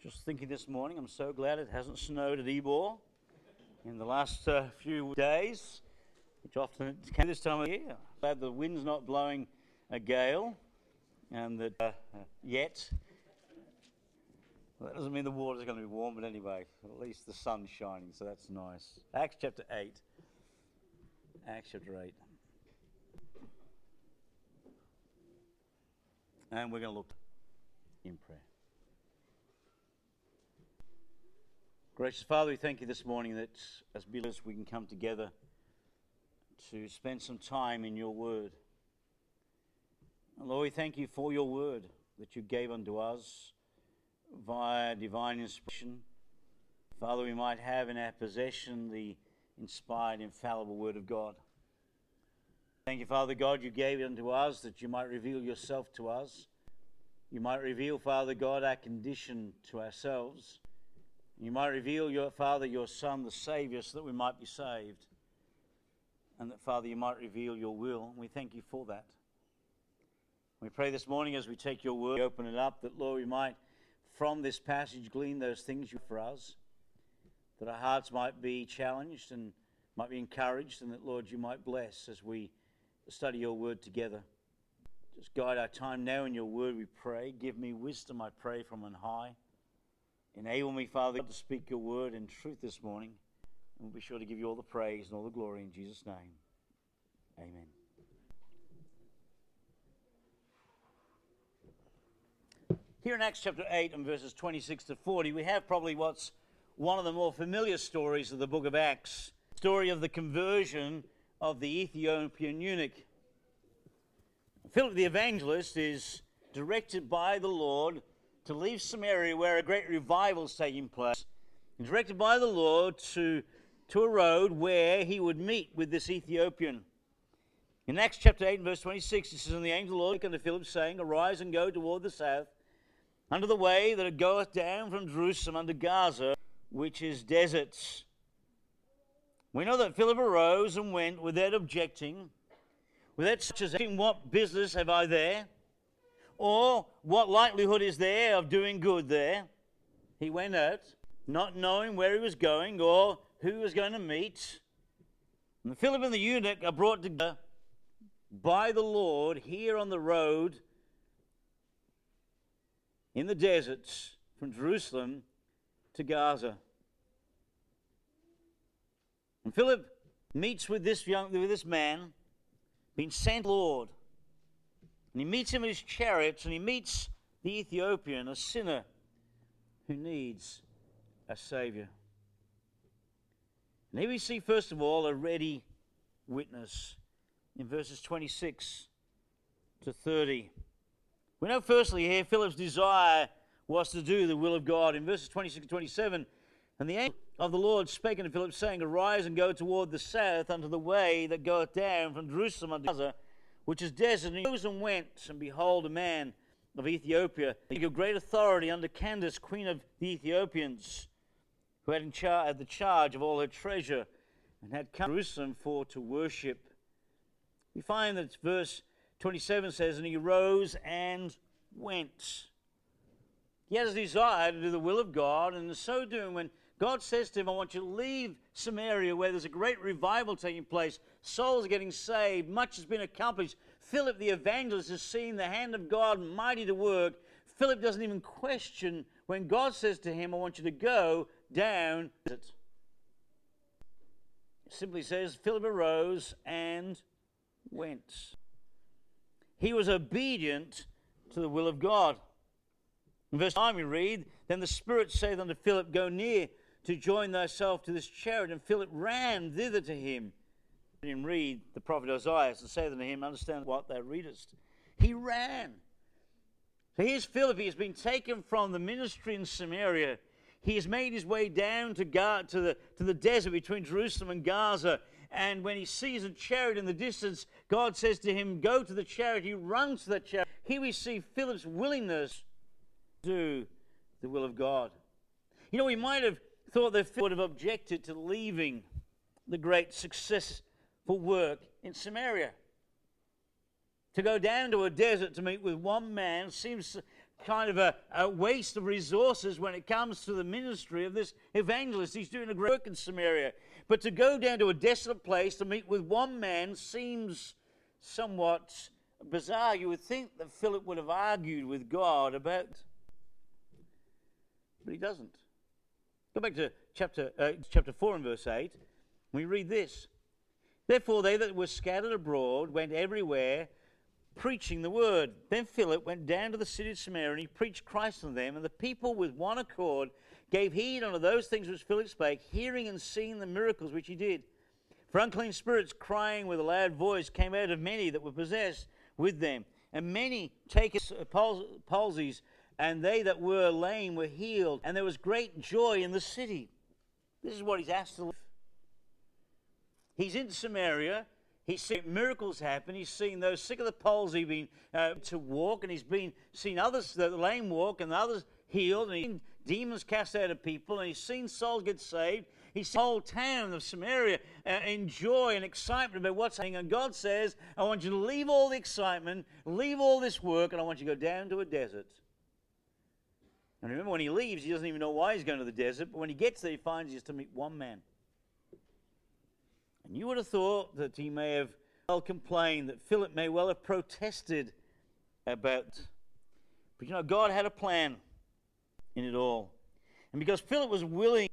Just thinking this morning, I'm so glad it hasn't snowed at Ebor in the last uh, few days, which often can this time of year. Glad the wind's not blowing a gale, and that uh, yet. Well, that doesn't mean the water's going to be warm, but anyway, at least the sun's shining, so that's nice. Acts chapter 8. Acts chapter 8. And we're going to look in prayer. Gracious Father, we thank you this morning that as believers we can come together to spend some time in your word. And Lord, we thank you for your word that you gave unto us via divine inspiration. Father, we might have in our possession the inspired, infallible word of God. Thank you, Father God, you gave it unto us that you might reveal yourself to us. You might reveal, Father God, our condition to ourselves. You might reveal your Father, your Son, the Savior, so that we might be saved. And that, Father, you might reveal your will. We thank you for that. We pray this morning as we take your word, open it up, that, Lord, we might, from this passage, glean those things you for us, that our hearts might be challenged and might be encouraged, and that, Lord, you might bless as we study your word together. Just guide our time now in your word, we pray. Give me wisdom, I pray, from on high. Enable me, Father, to speak your word in truth this morning. And we'll be sure to give you all the praise and all the glory in Jesus' name. Amen. Here in Acts chapter 8 and verses 26 to 40, we have probably what's one of the more familiar stories of the book of Acts story of the conversion of the Ethiopian eunuch. Philip the evangelist is directed by the Lord to leave Samaria where a great revival is taking place, directed by the Lord to, to a road where he would meet with this Ethiopian. In Acts chapter 8 verse 26, it says, And the angel of the Lord came to Philip, saying, Arise and go toward the south, under the way that goeth down from Jerusalem unto Gaza, which is deserts. We know that Philip arose and went without objecting, without such as asking, What business have I there? Or what likelihood is there of doing good there? He went out, not knowing where he was going or who he was going to meet. And Philip and the eunuch are brought together by the Lord here on the road in the deserts from Jerusalem to Gaza. And Philip meets with this young with this man, being sent Lord. And he meets him in his chariot, and he meets the Ethiopian, a sinner who needs a Savior. And here we see, first of all, a ready witness in verses 26 to 30. We know, firstly, here Philip's desire was to do the will of God. In verses 26 to 27, and the angel of the Lord spake unto Philip, saying, Arise and go toward the south unto the way that goeth down from Jerusalem unto Gaza which is desert. And he rose and went, and behold, a man of Ethiopia, of great authority under Candace, queen of the Ethiopians, who had, in char- had the charge of all her treasure, and had come to Jerusalem for to worship. We find that verse 27 says, And he rose and went. He has a desire to do the will of God, and in so doing, when God says to him, I want you to leave Samaria where there's a great revival taking place. Souls are getting saved. Much has been accomplished. Philip the evangelist has seen the hand of God mighty to work. Philip doesn't even question when God says to him, I want you to go down. It simply says, Philip arose and went. He was obedient to the will of God. In verse 9 we read, Then the Spirit saith unto Philip, Go near to join thyself to this chariot. And Philip ran thither to him. And read the prophet Isaiah and say unto him, Understand what thou readest. He ran. So here's Philip. He has been taken from the ministry in Samaria. He has made his way down to, Ga- to, the, to the desert between Jerusalem and Gaza. And when he sees a chariot in the distance, God says to him, Go to the chariot. He runs to the chariot. Here we see Philip's willingness to do the will of God. You know, we might have thought Philip would have objected to leaving the great successful work in Samaria. To go down to a desert to meet with one man seems kind of a, a, waste of resources when it comes to the ministry of this evangelist. He's doing a great work in Samaria. But to go down to a desolate place to meet with one man seems somewhat bizarre. You would think that Philip would have argued with God about, but he doesn't. Go back to chapter, uh, chapter 4 and verse 8. We read this. Therefore, they that were scattered abroad went everywhere preaching the word. Then Philip went down to the city of Samaria and he preached Christ unto them, and the people with one accord gave heed unto those things which Philip spake, hearing and seeing the miracles which he did. For unclean spirits, crying with a loud voice, came out of many that were possessed with them. And many taken palsies, and they that were lame were healed. And there was great joy in the city. This is what he's asked to. He's in Samaria. He's seen miracles happen. He's seen those sick of the palsy being uh, to walk, and he's been seen others, the lame walk, and others healed, and he's seen demons cast out of people, and he's seen souls get saved. He's seen the whole town of Samaria uh, enjoy and excitement about what's happening. And God says, I want you to leave all the excitement, leave all this work, and I want you to go down to a desert. And remember, when he leaves, he doesn't even know why he's going to the desert, but when he gets there, he finds he's to meet one man. And you would have thought that he may have well complained, that Philip may well have protested about. But you know, God had a plan in it all. And because Philip was willing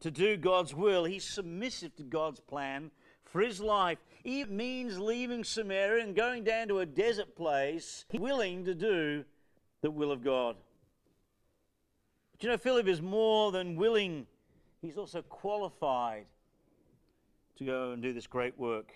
to do God's will, he's submissive to God's plan for his life. It means leaving Samaria and going down to a desert place, willing to do the will of God. But you know, Philip is more than willing, he's also qualified to go and do this great work.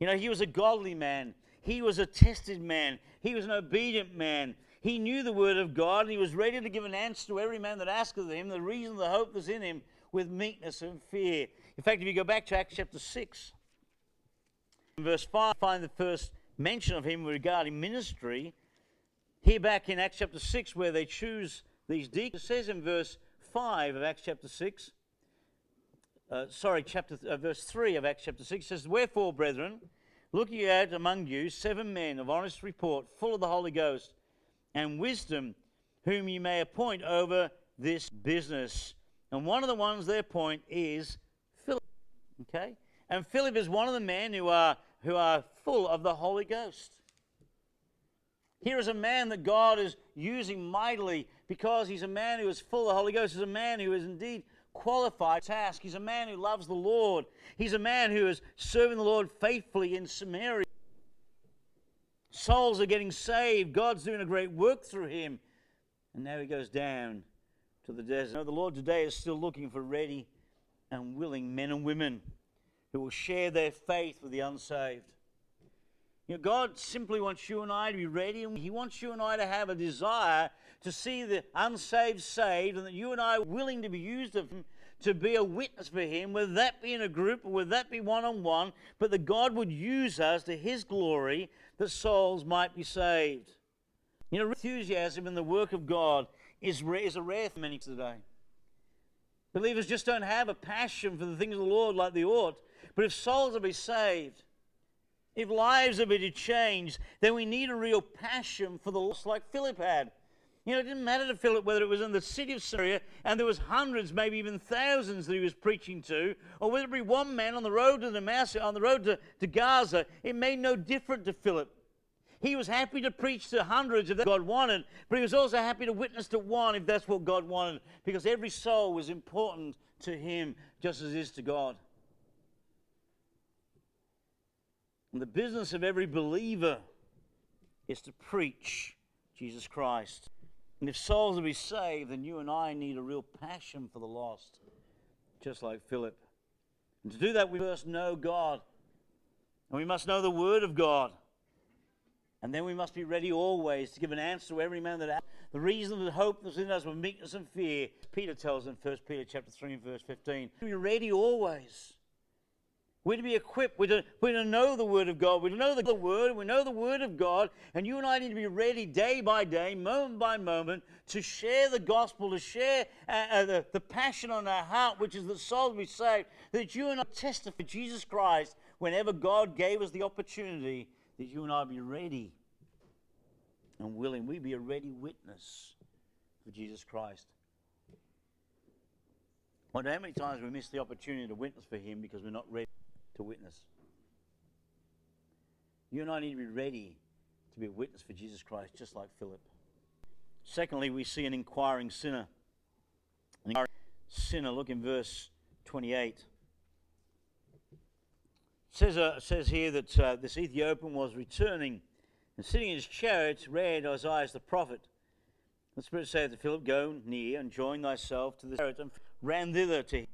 You know, he was a godly man, he was a tested man, he was an obedient man. He knew the word of God, and he was ready to give an answer to every man that asked of him the reason the hope was in him with meekness and fear. In fact, if you go back to Acts chapter 6, verse 5, find the first mention of him regarding ministry. Here back in Acts chapter 6, where they choose these deacons, says in verse 5 of Acts chapter 6, uh, sorry, chapter uh, verse 3 of Acts chapter 6 says, Wherefore, brethren, look ye out among you seven men of honest report, full of the Holy Ghost and wisdom, whom ye may appoint over this business. And one of the ones they appoint is Philip. Okay? And Philip is one of the men who are, who are full of the Holy Ghost. Here is a man that God is using mightily because he's a man who is full of the Holy Ghost. He's a man who is indeed qualified task. He's a man who loves the Lord. He's a man who is serving the Lord faithfully in Samaria. Souls are getting saved. God's doing a great work through him. And now he goes down to the desert. The Lord today is still looking for ready and willing men and women who will share their faith with the unsaved. You know, God simply wants you and I to be ready, and He wants you and I to have a desire to see the unsaved saved, and that you and I are willing to be used of Him to be a witness for Him, whether that be in a group or whether that be one on one, but that God would use us to His glory that souls might be saved. You know, enthusiasm in the work of God is, rare, is a rare thing many today. Believers just don't have a passion for the things of the Lord like they ought. But if souls are to be saved, if lives are to be changed, then we need a real passion for the lost like Philip had. You know, it didn't matter to Philip whether it was in the city of Syria and there was hundreds, maybe even thousands that he was preaching to, or whether it be one man on the road to Damascus, on the road to, to Gaza. It made no difference to Philip. He was happy to preach to hundreds if that's God wanted, but he was also happy to witness to one if that's what God wanted, because every soul was important to him just as it is to God. And the business of every believer is to preach Jesus Christ. And if souls will be saved, then you and I need a real passion for the lost, just like Philip. And to do that, we first know God. And we must know the Word of God. And then we must be ready always to give an answer to every man that asks. The reason the hope that's in us with meekness and fear. Peter tells in 1 Peter chapter 3 and verse 15. Be ready always. We're to be equipped. We're to, we're to know the Word of God. We know the Word. We know the Word of God. And you and I need to be ready day by day, moment by moment, to share the gospel, to share uh, uh, the, the passion on our heart, which is that souls be saved, that you and I testify for Jesus Christ whenever God gave us the opportunity, that you and I be ready. and willing. We be a ready witness for Jesus Christ. I wonder how many times we miss the opportunity to witness for Him because we're not ready to witness. You and I need to be ready to be a witness for Jesus Christ, just like Philip. Secondly, we see an inquiring sinner. An inquiring sinner. Look in verse 28. It says, uh, says here that uh, this Ethiopian was returning and sitting in his chariot read Isaiah the prophet. The Spirit said to Philip, Go near and join thyself to the chariot, and ran thither to him,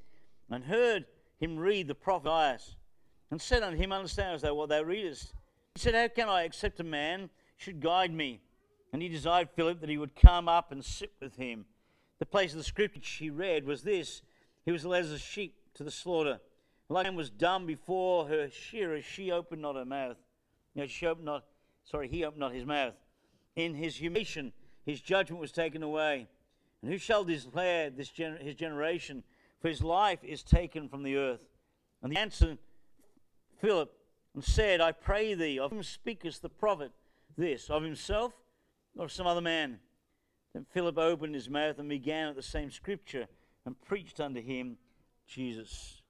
and heard him read the prophet Isaiah, and said unto him, Understand Understandest thou what thou readest? He said, How can I, accept a man should guide me? And he desired Philip that he would come up and sit with him. The place of the scripture he read was this He was led as a sheep to the slaughter. Like a was dumb before her shearer, she opened not her mouth. Know, she opened not, sorry, he opened not his mouth. In his humiliation, his judgment was taken away. And who shall declare this gener- his generation? For his life is taken from the earth. And the answer, Philip, and said, I pray thee, of whom speakest the prophet this? Of himself or of some other man? Then Philip opened his mouth and began at the same scripture and preached unto him Jesus.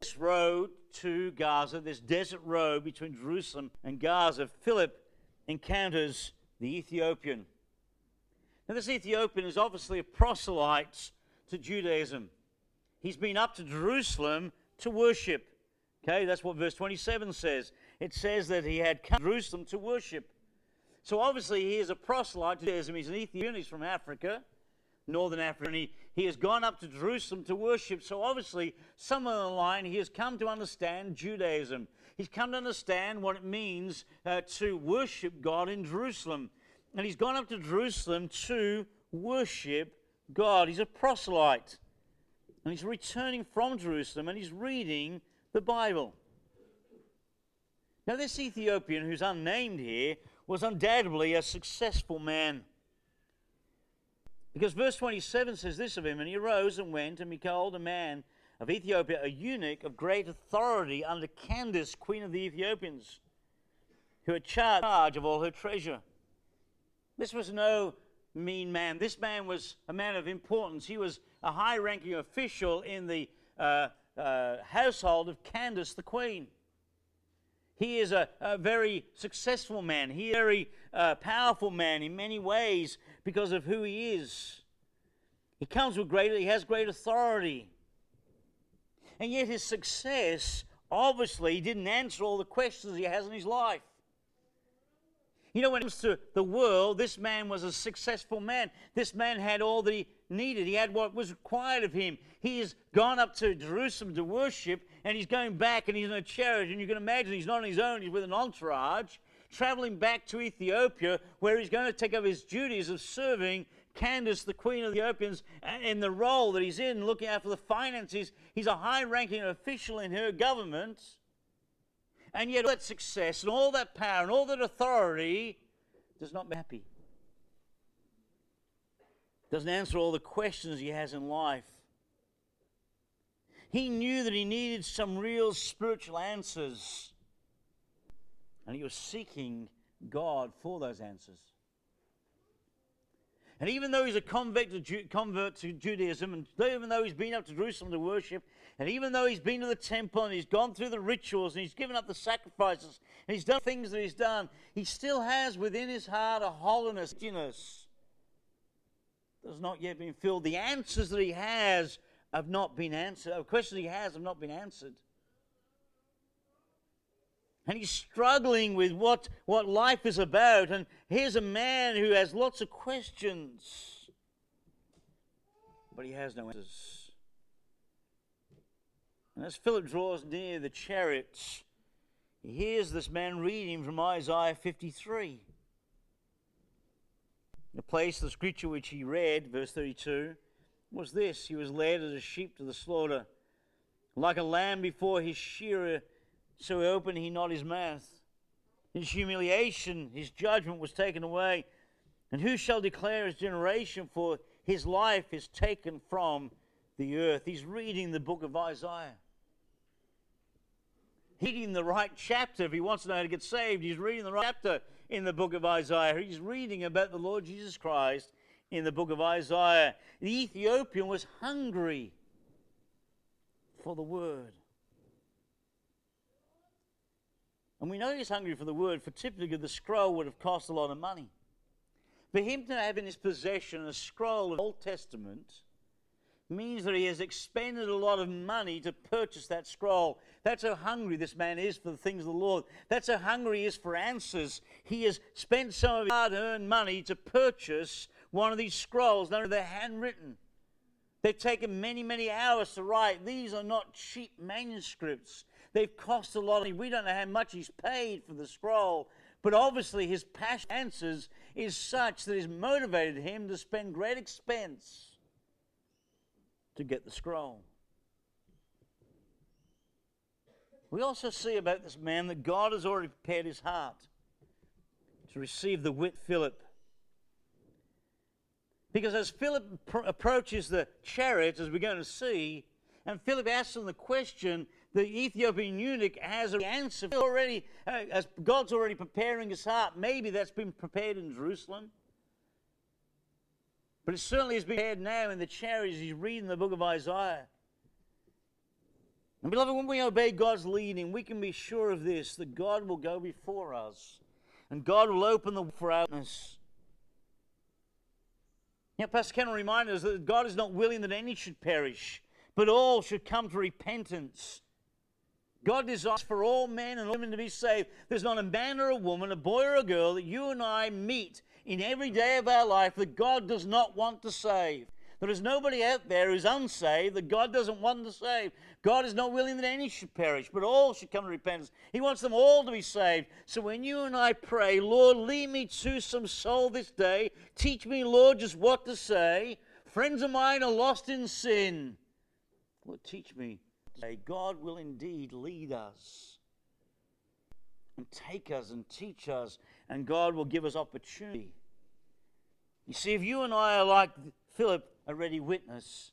This road to Gaza, this desert road between Jerusalem and Gaza, Philip encounters the Ethiopian. Now, this Ethiopian is obviously a proselyte to Judaism. He's been up to Jerusalem to worship. Okay, that's what verse 27 says. It says that he had come to Jerusalem to worship. So obviously he is a proselyte to Judaism. He's an Ethiopian, he's from Africa, northern Africa, and he, he has gone up to Jerusalem to worship. So obviously, somewhere along the line, he has come to understand Judaism. He's come to understand what it means uh, to worship God in Jerusalem. And he's gone up to Jerusalem to worship God. He's a proselyte. And he's returning from Jerusalem and he's reading the Bible. Now, this Ethiopian, who's unnamed here, was undoubtedly a successful man. Because verse 27 says this of him And he arose and went, and behold, a man of Ethiopia, a eunuch of great authority under Candace, queen of the Ethiopians, who had charge of all her treasure. This was no mean man. This man was a man of importance. He was a high ranking official in the uh, uh, household of Candace, the queen. He is a, a very successful man. He is a very uh, powerful man in many ways because of who he is. He comes with great, he has great authority. And yet his success obviously didn't answer all the questions he has in his life. You know, when it comes to the world, this man was a successful man. This man had all that he needed. He had what was required of him. He has gone up to Jerusalem to worship, and he's going back, and he's in a chariot. And you can imagine he's not on his own, he's with an entourage, traveling back to Ethiopia, where he's going to take up his duties of serving Candace, the queen of the Ethiopians, in the role that he's in, looking after the finances. He's a high ranking official in her government. And yet, all that success and all that power and all that authority does not make him happy. Doesn't answer all the questions he has in life. He knew that he needed some real spiritual answers. And he was seeking God for those answers. And even though he's a convert to, convert to Judaism, and even though he's been up to Jerusalem to worship, and even though he's been to the temple and he's gone through the rituals and he's given up the sacrifices and he's done things that he's done, he still has within his heart a hollowness, that has not yet been filled. The answers that he has have not been answered. The questions he has have not been answered. And he's struggling with what, what life is about. And here's a man who has lots of questions, but he has no answers. And as Philip draws near the chariots, he hears this man reading from Isaiah 53. The place, the scripture which he read, verse 32, was this He was led as a sheep to the slaughter. Like a lamb before his shearer, so opened he not his mouth. His humiliation, his judgment was taken away. And who shall declare his generation? For his life is taken from the earth. He's reading the book of Isaiah reading the right chapter. If he wants to know how to get saved, he's reading the right chapter in the book of Isaiah. He's reading about the Lord Jesus Christ in the book of Isaiah. The Ethiopian was hungry for the word. And we know he's hungry for the word, for typically the scroll would have cost a lot of money. For him to have in his possession a scroll of Old Testament means that he has expended a lot of money to purchase that scroll. That's how hungry this man is for the things of the Lord. That's how hungry he is for answers. He has spent some of his hard earned money to purchase one of these scrolls. Now, they're handwritten. They've taken many, many hours to write. These are not cheap manuscripts. They've cost a lot. We don't know how much he's paid for the scroll, but obviously his passion answers is such that it's motivated him to spend great expense to get the scroll. We also see about this man that God has already prepared his heart to receive the wit Philip. Because as Philip pr- approaches the chariot, as we're going to see, and Philip asks him the question, the Ethiopian eunuch has an answer already, uh, as God's already preparing his heart. Maybe that's been prepared in Jerusalem. But it certainly has been prepared now in the chariot as he's reading the book of Isaiah. And beloved, when we obey God's leading, we can be sure of this that God will go before us and God will open the way for us. You know, Pastor Ken reminded us that God is not willing that any should perish, but all should come to repentance. God desires for all men and women to be saved. There's not a man or a woman, a boy or a girl that you and I meet in every day of our life that God does not want to save. There is nobody out there who's unsaved that God doesn't want to save. God is not willing that any should perish, but all should come to repentance. He wants them all to be saved. So when you and I pray, Lord, lead me to some soul this day, teach me, Lord, just what to say. Friends of mine are lost in sin. Lord, teach me. Say, God will indeed lead us and take us and teach us, and God will give us opportunity. You see, if you and I are like Philip, a ready witness,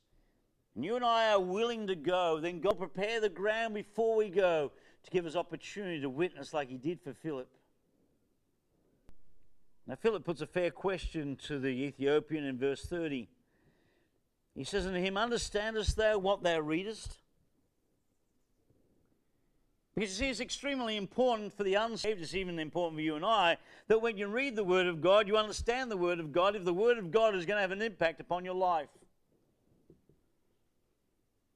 and you and I are willing to go, then God prepare the ground before we go to give us opportunity to witness like he did for Philip. Now, Philip puts a fair question to the Ethiopian in verse 30. He says unto him, Understandest thou what thou readest? Because you see, it's extremely important for the unsaved, it's even important for you and I, that when you read the Word of God, you understand the Word of God if the Word of God is going to have an impact upon your life.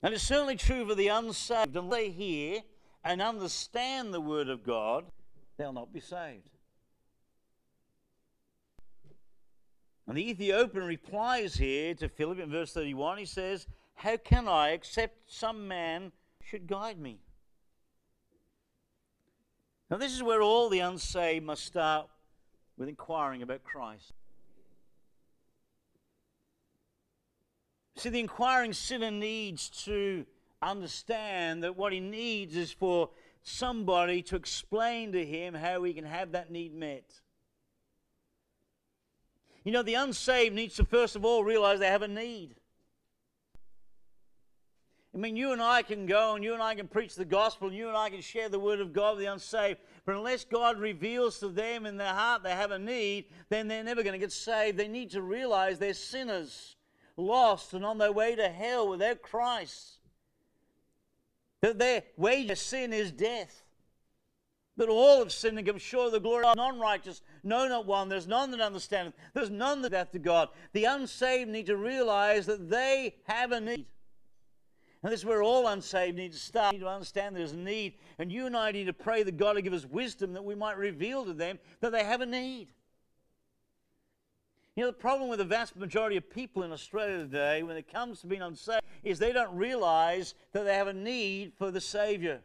And it's certainly true for the unsaved. Unless they hear and understand the Word of God, they'll not be saved. And the Ethiopian replies here to Philip in verse 31. He says, How can I, except some man should guide me? Now, this is where all the unsaved must start with inquiring about Christ. See, the inquiring sinner needs to understand that what he needs is for somebody to explain to him how he can have that need met. You know, the unsaved needs to first of all realize they have a need. I mean, you and I can go and you and I can preach the gospel and you and I can share the word of God with the unsaved. But unless God reveals to them in their heart they have a need, then they're never going to get saved. They need to realize they're sinners, lost, and on their way to hell without Christ. That their wage of sin is death. That all have sinned and come short of the glory of non righteous. No, not one. There's none that understandeth. There's none that hath to God. The unsaved need to realize that they have a need. And this is where all unsaved need to start. need to understand there's a need. And you and I need to pray that God will give us wisdom that we might reveal to them that they have a need. You know, the problem with the vast majority of people in Australia today, when it comes to being unsaved, is they don't realize that they have a need for the Savior.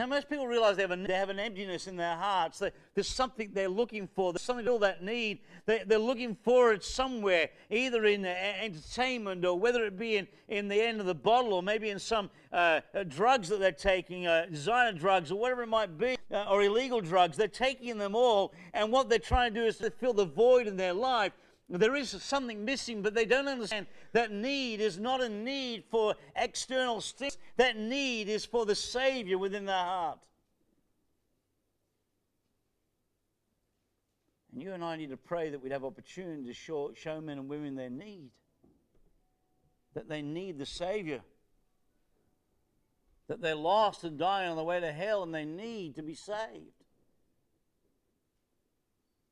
Now, most people realize they have, a, they have an emptiness in their hearts. They, there's something they're looking for. There's something fill that need. They, are looking for it somewhere, either in entertainment or whether it be in, in the end of the bottle or maybe in some uh, uh, drugs that they're taking, uh, designer drugs or whatever it might be, uh, or illegal drugs. They're taking them all, and what they're trying to do is to fill the void in their life. There is something missing, but they don't understand that need is not a need for external things. That need is for the Savior within their heart. And you and I need to pray that we'd have opportunity to show, show men and women their need. That they need the Savior. That they're lost and dying on the way to hell and they need to be saved.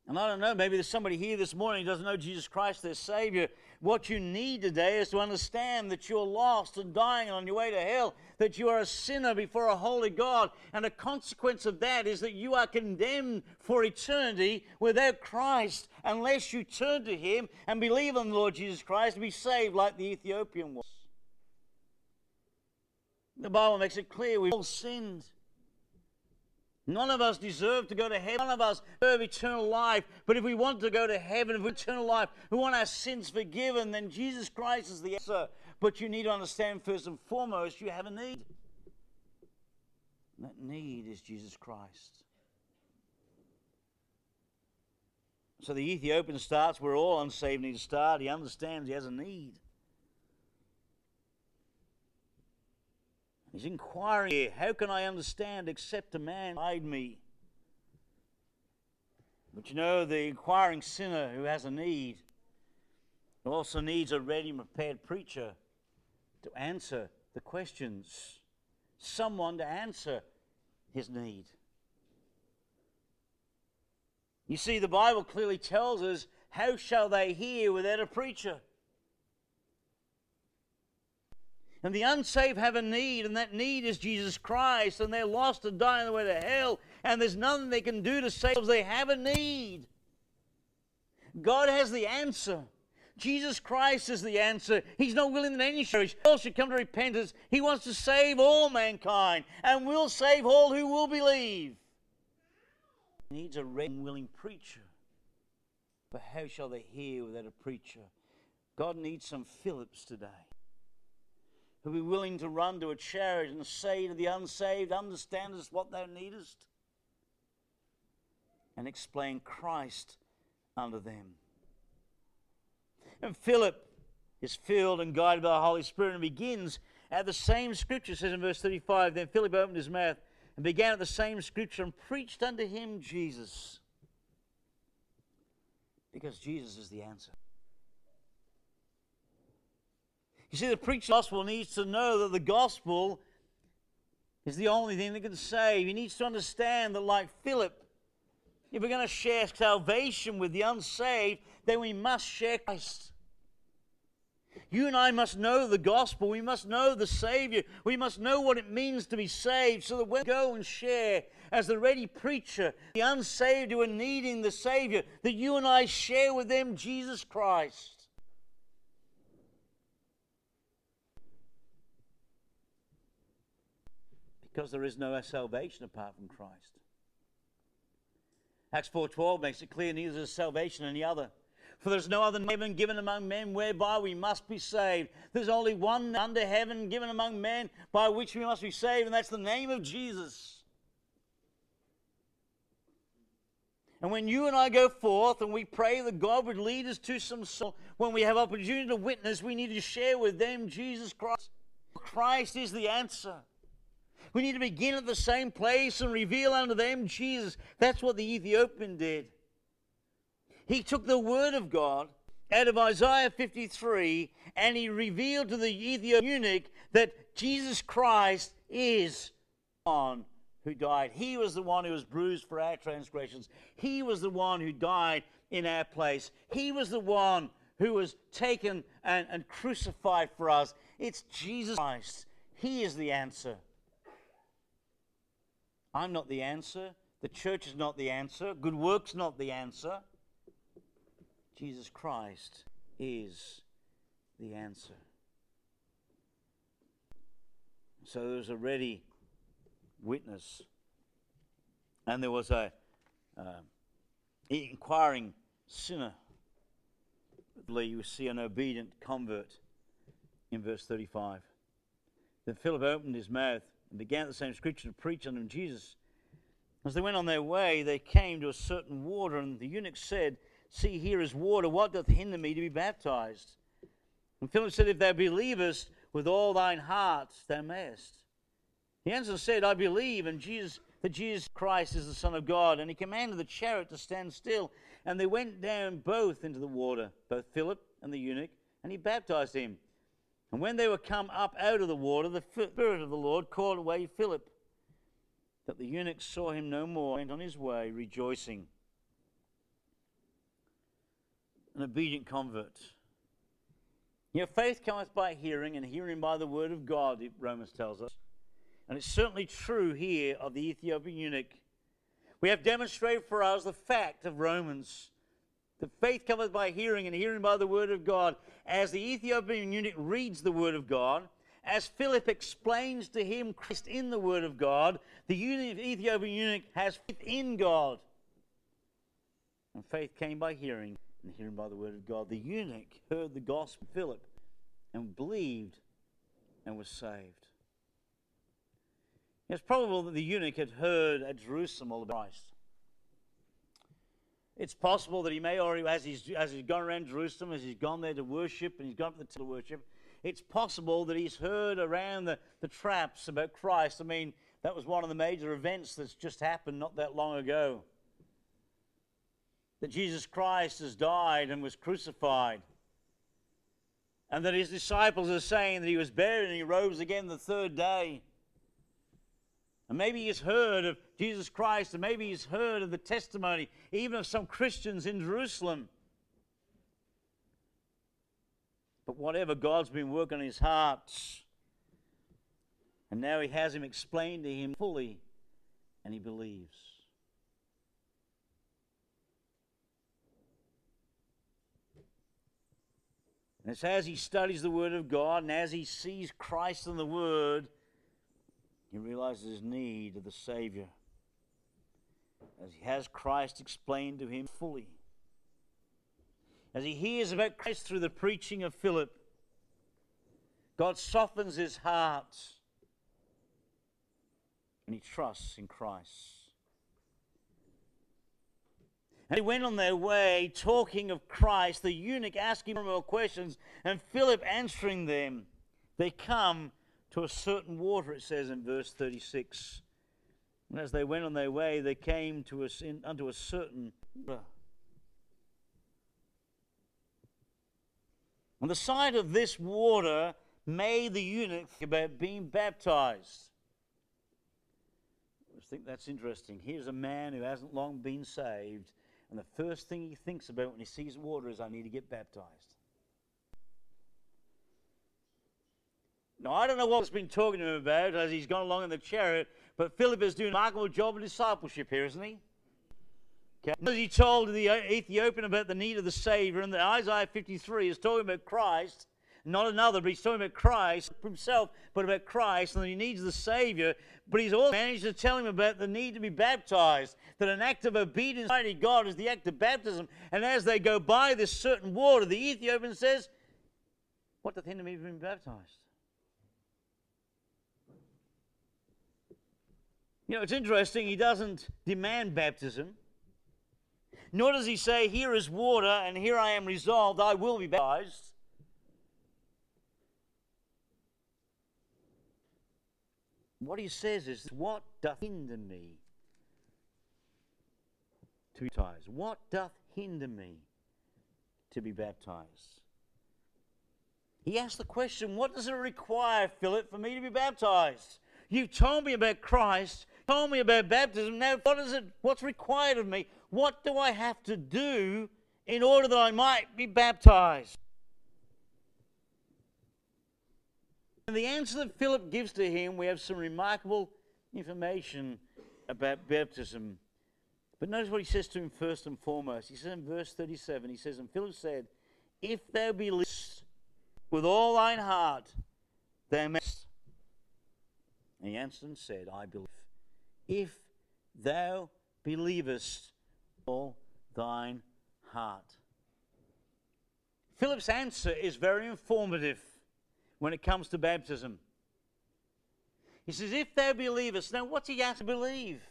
And I don't know, maybe there's somebody here this morning who doesn't know Jesus Christ, their Savior. What you need today is to understand that you're lost and dying on your way to hell, that you are a sinner before a holy God. And a consequence of that is that you are condemned for eternity without Christ unless you turn to Him and believe on the Lord Jesus Christ and be saved like the Ethiopian was. The Bible makes it clear we've all sinned. None of us deserve to go to heaven. None of us deserve eternal life. But if we want to go to heaven, if we eternal life, we want our sins forgiven, then Jesus Christ is the answer. But you need to understand first and foremost, you have a need. That need is Jesus Christ. So the Ethiopian starts where all unsaved need to start. He understands he has a need. He's inquiring how can I understand except a man guide me? But you know, the inquiring sinner who has a need also needs a ready and prepared preacher to answer the questions, someone to answer his need. You see, the Bible clearly tells us, How shall they hear without a preacher? And the unsaved have a need, and that need is Jesus Christ, and they're lost and dying the way to hell, and there's nothing they can do to save them. They have a need. God has the answer. Jesus Christ is the answer. He's not willing that any all should come to repentance. He wants to save all mankind, and will save all who will believe. He needs a ready and willing preacher. But how shall they hear without a preacher? God needs some Philips today who be willing to run to a chariot and say to the unsaved, Understandest what thou needest? And explain Christ unto them. And Philip is filled and guided by the Holy Spirit and begins at the same scripture, says in verse 35 Then Philip opened his mouth and began at the same scripture and preached unto him Jesus. Because Jesus is the answer. You see, the preacher gospel needs to know that the gospel is the only thing that can save. He needs to understand that, like Philip, if we're going to share salvation with the unsaved, then we must share Christ. You and I must know the gospel. We must know the Savior. We must know what it means to be saved so that when we go and share as the ready preacher, the unsaved who are needing the Savior, that you and I share with them Jesus Christ. Because there is no salvation apart from Christ. Acts 4:12 makes it clear neither is salvation any other. For there's no other name given among men whereby we must be saved. There's only one under heaven given among men by which we must be saved, and that's the name of Jesus. And when you and I go forth and we pray that God would lead us to some soul, when we have opportunity to witness, we need to share with them Jesus Christ. Christ is the answer. We need to begin at the same place and reveal unto them Jesus. That's what the Ethiopian did. He took the word of God out of Isaiah 53 and he revealed to the Ethiopian eunuch that Jesus Christ is on who died. He was the one who was bruised for our transgressions. He was the one who died in our place. He was the one who was taken and, and crucified for us. It's Jesus Christ. He is the answer. I'm not the answer. The church is not the answer. Good works not the answer. Jesus Christ is the answer. So there was a ready witness, and there was a uh, inquiring sinner. You see an obedient convert in verse 35. Then Philip opened his mouth and began the same scripture to preach unto Jesus. As they went on their way, they came to a certain water, and the eunuch said, See, here is water. What doth hinder me to be baptized? And Philip said, If thou believest with all thine heart, thou mayest. He answered and said, I believe, and Jesus that Jesus Christ is the Son of God. And he commanded the chariot to stand still. And they went down both into the water, both Philip and the eunuch, and he baptized him. And when they were come up out of the water, the Spirit of the Lord called away Philip. That the eunuch saw him no more, went on his way rejoicing. An obedient convert. You know, faith cometh by hearing, and hearing by the word of God, Romans tells us. And it's certainly true here of the Ethiopian eunuch. We have demonstrated for us the fact of Romans. The faith cometh by hearing, and hearing by the word of God. As the Ethiopian eunuch reads the word of God, as Philip explains to him Christ in the word of God, the Ethiopian eunuch has faith in God. And faith came by hearing, and hearing by the word of God. The eunuch heard the gospel of Philip and believed and was saved. It's probable that the eunuch had heard at Jerusalem all about Christ. It's possible that he may already, as he's, as he's gone around Jerusalem, as he's gone there to worship and he's gone to the temple to worship, it's possible that he's heard around the, the traps about Christ. I mean, that was one of the major events that's just happened not that long ago. That Jesus Christ has died and was crucified. And that his disciples are saying that he was buried and he rose again the third day. And maybe he's heard of Jesus Christ, and maybe he's heard of the testimony, even of some Christians in Jerusalem. But whatever, God's been working on his heart. And now he has him explained to him fully, and he believes. And it's as he studies the Word of God and as he sees Christ in the Word he realizes his need of the Savior as he has Christ explained to him fully. As he hears about Christ through the preaching of Philip, God softens his heart and he trusts in Christ. And they went on their way talking of Christ, the eunuch asking more questions, and Philip answering them. They come to a certain water, it says in verse 36. And as they went on their way, they came to us in, unto a certain. On the side of this water made the eunuch about being baptized. I think that's interesting. Here's a man who hasn't long been saved, and the first thing he thinks about when he sees water is, I need to get baptized. Now, I don't know what he's been talking to him about as he's gone along in the chariot, but Philip is doing a remarkable job of discipleship here, isn't he? Okay. He told the Ethiopian about the need of the Savior, and the Isaiah 53 is talking about Christ, not another, but he's talking about Christ himself, but about Christ, and that he needs the Savior. But he's also managed to tell him about the need to be baptized, that an act of obedience to God is the act of baptism. And as they go by this certain water, the Ethiopian says, What doth hinder me from being baptized? You know, it's interesting, he doesn't demand baptism. Nor does he say, Here is water, and here I am resolved, I will be baptized. What he says is, What doth hinder me to be baptized? What doth hinder me to be baptized? He asked the question, What does it require, Philip, for me to be baptized? You've told me about Christ told me about baptism. Now, what is it? What's required of me? What do I have to do in order that I might be baptized? And the answer that Philip gives to him, we have some remarkable information about baptism. But notice what he says to him first and foremost. He says in verse 37, he says, And Philip said, If thou believest with all thine heart, thou mayest. And he answered and said, I believe if thou believest all thine heart. Philip's answer is very informative when it comes to baptism. He says, If thou believest, now what's he asked to believe?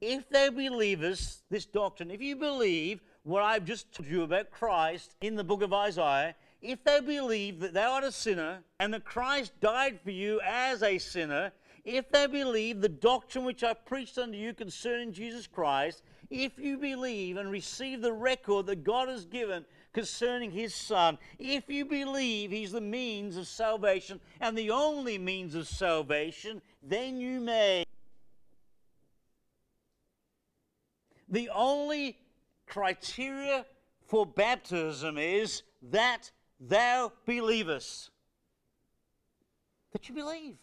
If thou believest this doctrine, if you believe what I've just told you about Christ in the book of Isaiah, if thou believe that thou art a sinner and that Christ died for you as a sinner, if they believe the doctrine which I preached unto you concerning Jesus Christ, if you believe and receive the record that God has given concerning his son, if you believe he's the means of salvation and the only means of salvation, then you may. The only criteria for baptism is that thou believest. That you believe.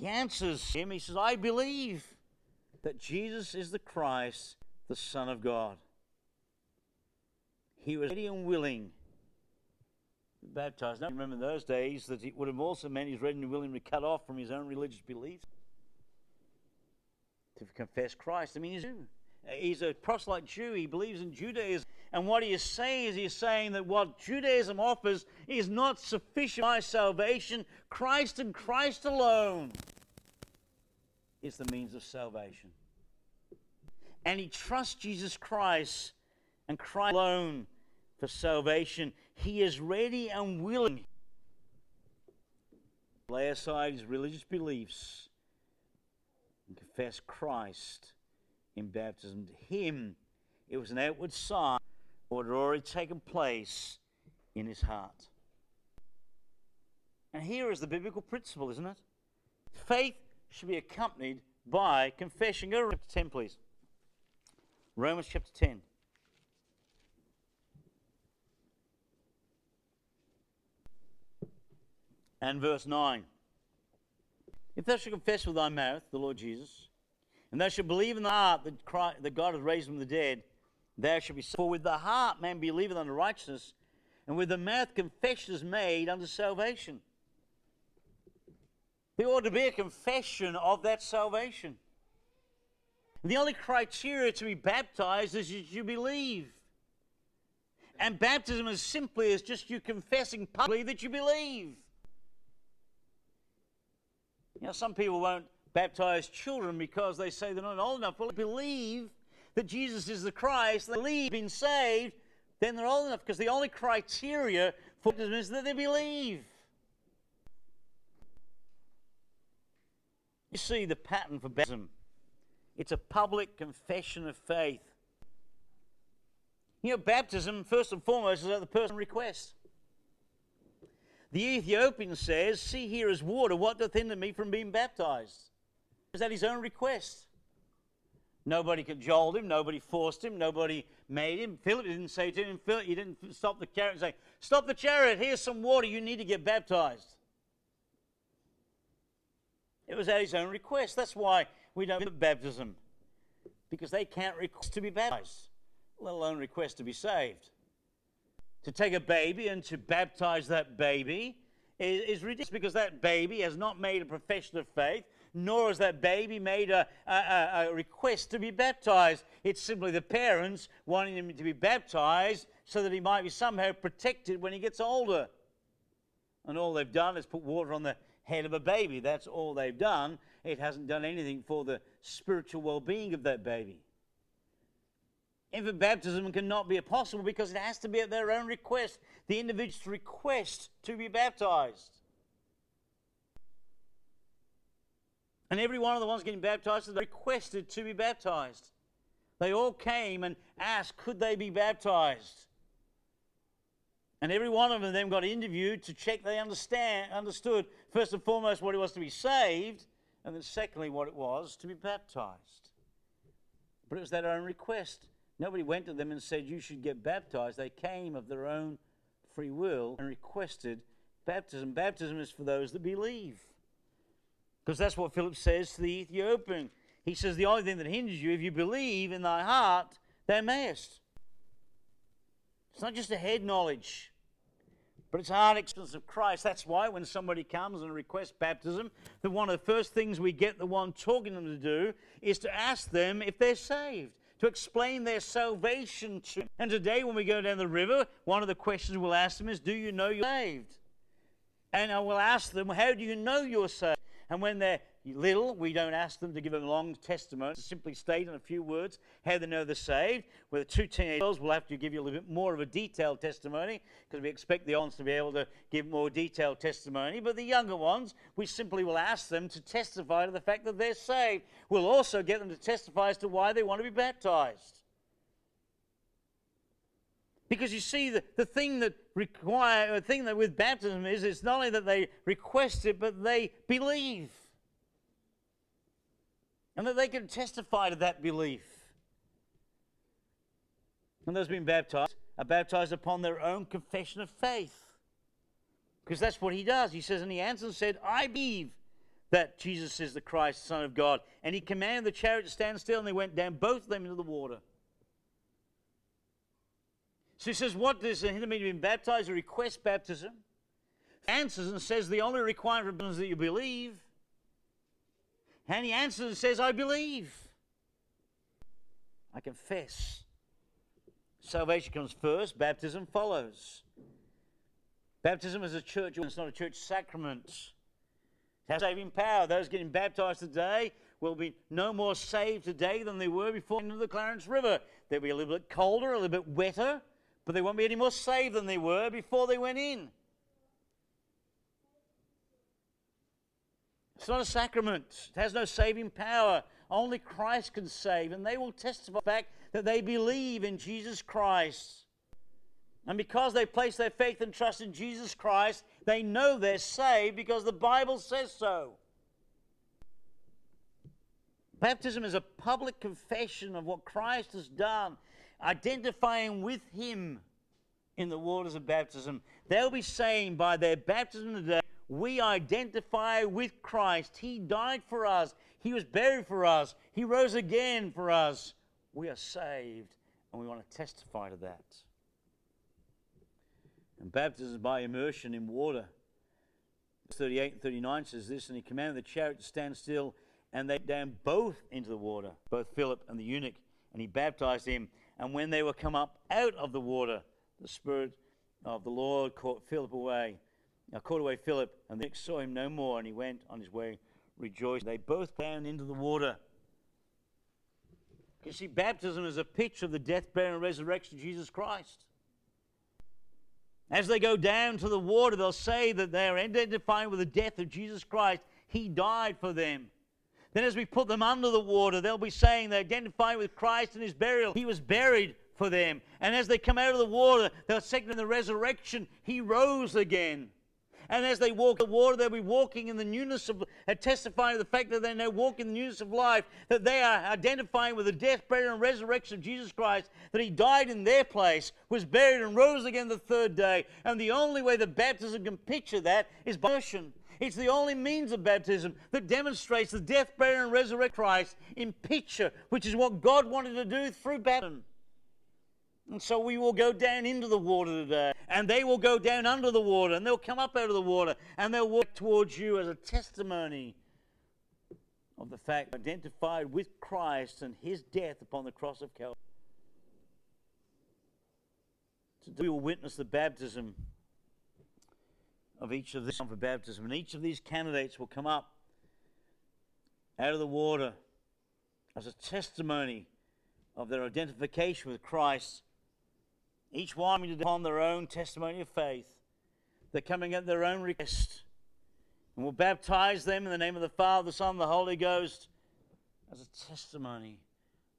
He answers him, he says, I believe that Jesus is the Christ, the Son of God. He was ready and willing to be baptized. Now, remember in those days that it would have also meant he's ready and willing to cut off from his own religious beliefs to confess Christ. I mean, he's, a he's a proselyte Jew. He believes in Judaism. And what he is saying is he's saying that what Judaism offers is not sufficient my salvation. Christ and Christ alone is the means of salvation. And he trusts Jesus Christ and Christ alone for salvation. He is ready and willing lay aside his religious beliefs and confess Christ in baptism. To him, it was an outward sign what had already taken place in his heart. And here is the biblical principle, isn't it? Faith should be accompanied by confession. Go to chapter 10, please. Romans chapter 10. And verse 9. If thou shalt confess with thy mouth the Lord Jesus, and thou shalt believe in the heart that, Christ, that God hath raised him from the dead, there shall be saved. for with the heart man believeth unto righteousness, and with the mouth confession is made unto salvation. There ought to be a confession of that salvation. The only criteria to be baptized is that you believe. And baptism is simply as just you confessing publicly that you believe. You know, some people won't baptize children because they say they're not old enough. Well, believe that Jesus is the Christ, they believe, been saved, then they're old enough because the only criteria for baptism is that they believe. You see the pattern for baptism. It's a public confession of faith. You know, baptism, first and foremost, is at the person request. The Ethiopian says, See here is water, what doth hinder me from being baptized? Is that his own request? Nobody cajoled him, nobody forced him, nobody made him. Philip didn't say to him, Philip, you didn't stop the chariot and say, Stop the chariot, here's some water, you need to get baptized. It was at his own request. That's why we don't have baptism, because they can't request to be baptized, let alone request to be saved. To take a baby and to baptize that baby is, is ridiculous because that baby has not made a profession of faith nor has that baby made a, a, a request to be baptized. It's simply the parents wanting him to be baptized so that he might be somehow protected when he gets older. And all they've done is put water on the head of a baby. That's all they've done. It hasn't done anything for the spiritual well being of that baby. Infant baptism cannot be possible because it has to be at their own request, the individual's request to be baptized. And every one of the ones getting baptized requested to be baptized. They all came and asked, could they be baptized? And every one of them got interviewed to check they understand, understood, first and foremost, what it was to be saved, and then secondly, what it was to be baptized. But it was their own request. Nobody went to them and said, You should get baptized. They came of their own free will and requested baptism. Baptism is for those that believe. Because that's what Philip says to the Ethiopian. He says, The only thing that hinders you, if you believe in thy heart, thou mayest. It's not just a head knowledge, but it's heart experience of Christ. That's why when somebody comes and requests baptism, that one of the first things we get the one talking to them to do is to ask them if they're saved, to explain their salvation to them. And today, when we go down the river, one of the questions we'll ask them is, Do you know you're saved? And I will ask them, How do you know you're saved? And when they're little, we don't ask them to give a long testimony. To simply state in a few words how they know they're saved. With the two teenage girls, we'll have to give you a little bit more of a detailed testimony because we expect the ones to be able to give more detailed testimony. But the younger ones, we simply will ask them to testify to the fact that they're saved. We'll also get them to testify as to why they want to be baptized. Because you see, the, the thing that require the thing that with baptism is it's not only that they request it, but they believe. And that they can testify to that belief. And those being baptized are baptized upon their own confession of faith. Because that's what he does. He says, and he answered and said, I believe that Jesus is the Christ, Son of God. And he commanded the chariot to stand still, and they went down, both of them, into the water. So he says, What does it mean to be baptized? A request baptism. Answers and says, The only requirement is that you believe. And he answers and says, I believe. I confess. Salvation comes first, baptism follows. Baptism is a church, it's not a church sacrament. It has saving power. Those getting baptized today will be no more saved today than they were before into the Clarence River. They'll be a little bit colder, a little bit wetter, but they won't be any more saved than they were before they went in. It's not a sacrament. It has no saving power. Only Christ can save, and they will testify the fact that they believe in Jesus Christ. And because they place their faith and trust in Jesus Christ, they know they're saved because the Bible says so. Baptism is a public confession of what Christ has done identifying with Him in the waters of baptism. They'll be saying by their baptism today, we identify with Christ. He died for us, He was buried for us, He rose again for us. We are saved, and we want to testify to that. And baptism by immersion in water. 38 and 39 says this, and he commanded the chariot to stand still, and they down both into the water, both Philip and the eunuch, and he baptized him. And when they were come up out of the water, the Spirit of the Lord caught Philip away. Now caught away Philip, and they saw him no more, and he went on his way rejoicing. They both down into the water. You see, baptism is a picture of the death, burial, and resurrection of Jesus Christ. As they go down to the water, they'll say that they are identifying with the death of Jesus Christ. He died for them. Then, as we put them under the water, they'll be saying they identify with Christ and his burial. He was buried for them. And as they come out of the water, they'll say in the resurrection, He rose again. And as they walk the water, they'll be walking in the newness of, uh, testifying to the fact that they now walk in the newness of life, that they are identifying with the death, burial, and resurrection of Jesus Christ, that He died in their place, was buried, and rose again the third day. And the only way that baptism can picture that is by immersion. It's the only means of baptism that demonstrates the death, burial, and resurrection of Christ in picture, which is what God wanted to do through baptism. And so we will go down into the water today, and they will go down under the water, and they'll come up out of the water, and they'll walk towards you as a testimony of the fact identified with Christ and his death upon the cross of Calvary. Today we will witness the baptism of each of these for baptism. And each of these candidates will come up out of the water as a testimony of their identification with Christ. Each one upon their own testimony of faith. They're coming at their own request. And we'll baptize them in the name of the Father, the Son, and the Holy Ghost as a testimony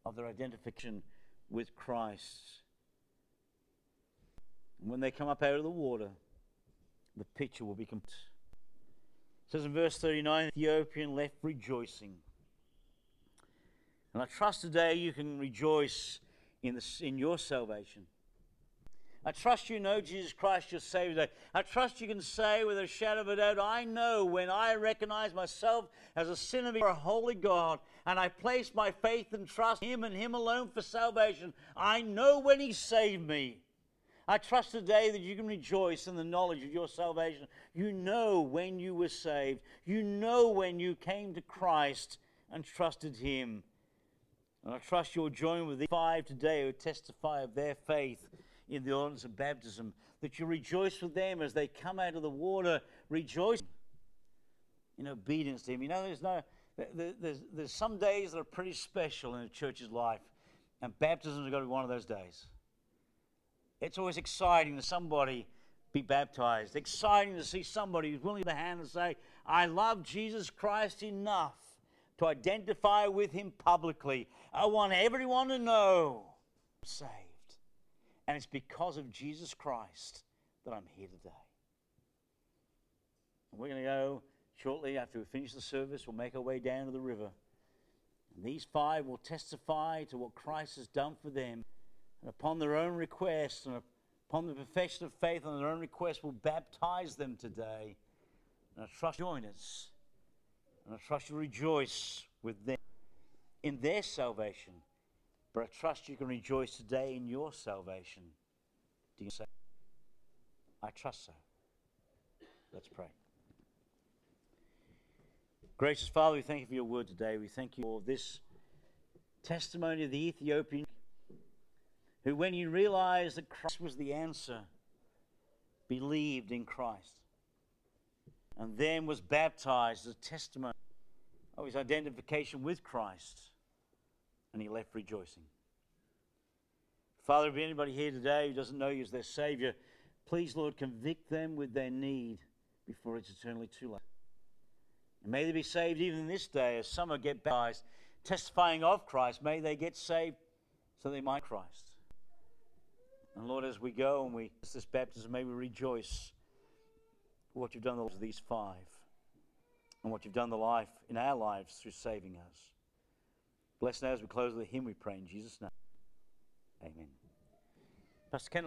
of their identification with Christ. And when they come up out of the water, the picture will be complete. It says in verse 39 Ethiopian left rejoicing. And I trust today you can rejoice in, the, in your salvation. I trust you know Jesus Christ your Savior. I trust you can say with a shadow of a doubt, I know when I recognize myself as a sinner before a holy God and I place my faith and trust Him and Him alone for salvation, I know when He saved me. I trust today that you can rejoice in the knowledge of your salvation. You know when you were saved. You know when you came to Christ and trusted Him. And I trust you'll join with the five today who testify of their faith in the ordinance of baptism, that you rejoice with them as they come out of the water, rejoicing in obedience to Him. You know, there's no, there's, there's some days that are pretty special in a church's life, and baptism has got to be one of those days. It's always exciting to somebody be baptized. Exciting to see somebody who's willing to hand and say, I love Jesus Christ enough to identify with him publicly. I want everyone to know saved. And it's because of Jesus Christ that I'm here today. we're going to go shortly after we finish the service, we'll make our way down to the river. And these five will testify to what Christ has done for them. And upon their own request and upon the profession of faith on their own request, we'll baptize them today. And I trust you join us. And I trust you rejoice with them in their salvation. But I trust you can rejoice today in your salvation. Do you say? I trust so. Let's pray. Gracious Father, we thank you for your word today. We thank you for this testimony of the Ethiopian who, when he realized that Christ was the answer, believed in Christ and then was baptized as a testimony of his identification with Christ, and he left rejoicing. Father, if anybody here today who doesn't know you as their Savior, please, Lord, convict them with their need before it's eternally too late. And may they be saved even this day as some are get baptized, testifying of Christ. May they get saved so they might Christ. And Lord, as we go and we this baptism, may we rejoice for what you've done to these five and what you've done the life in our lives through saving us. Bless now as we close with the hymn we pray in Jesus' name. Amen. Pastor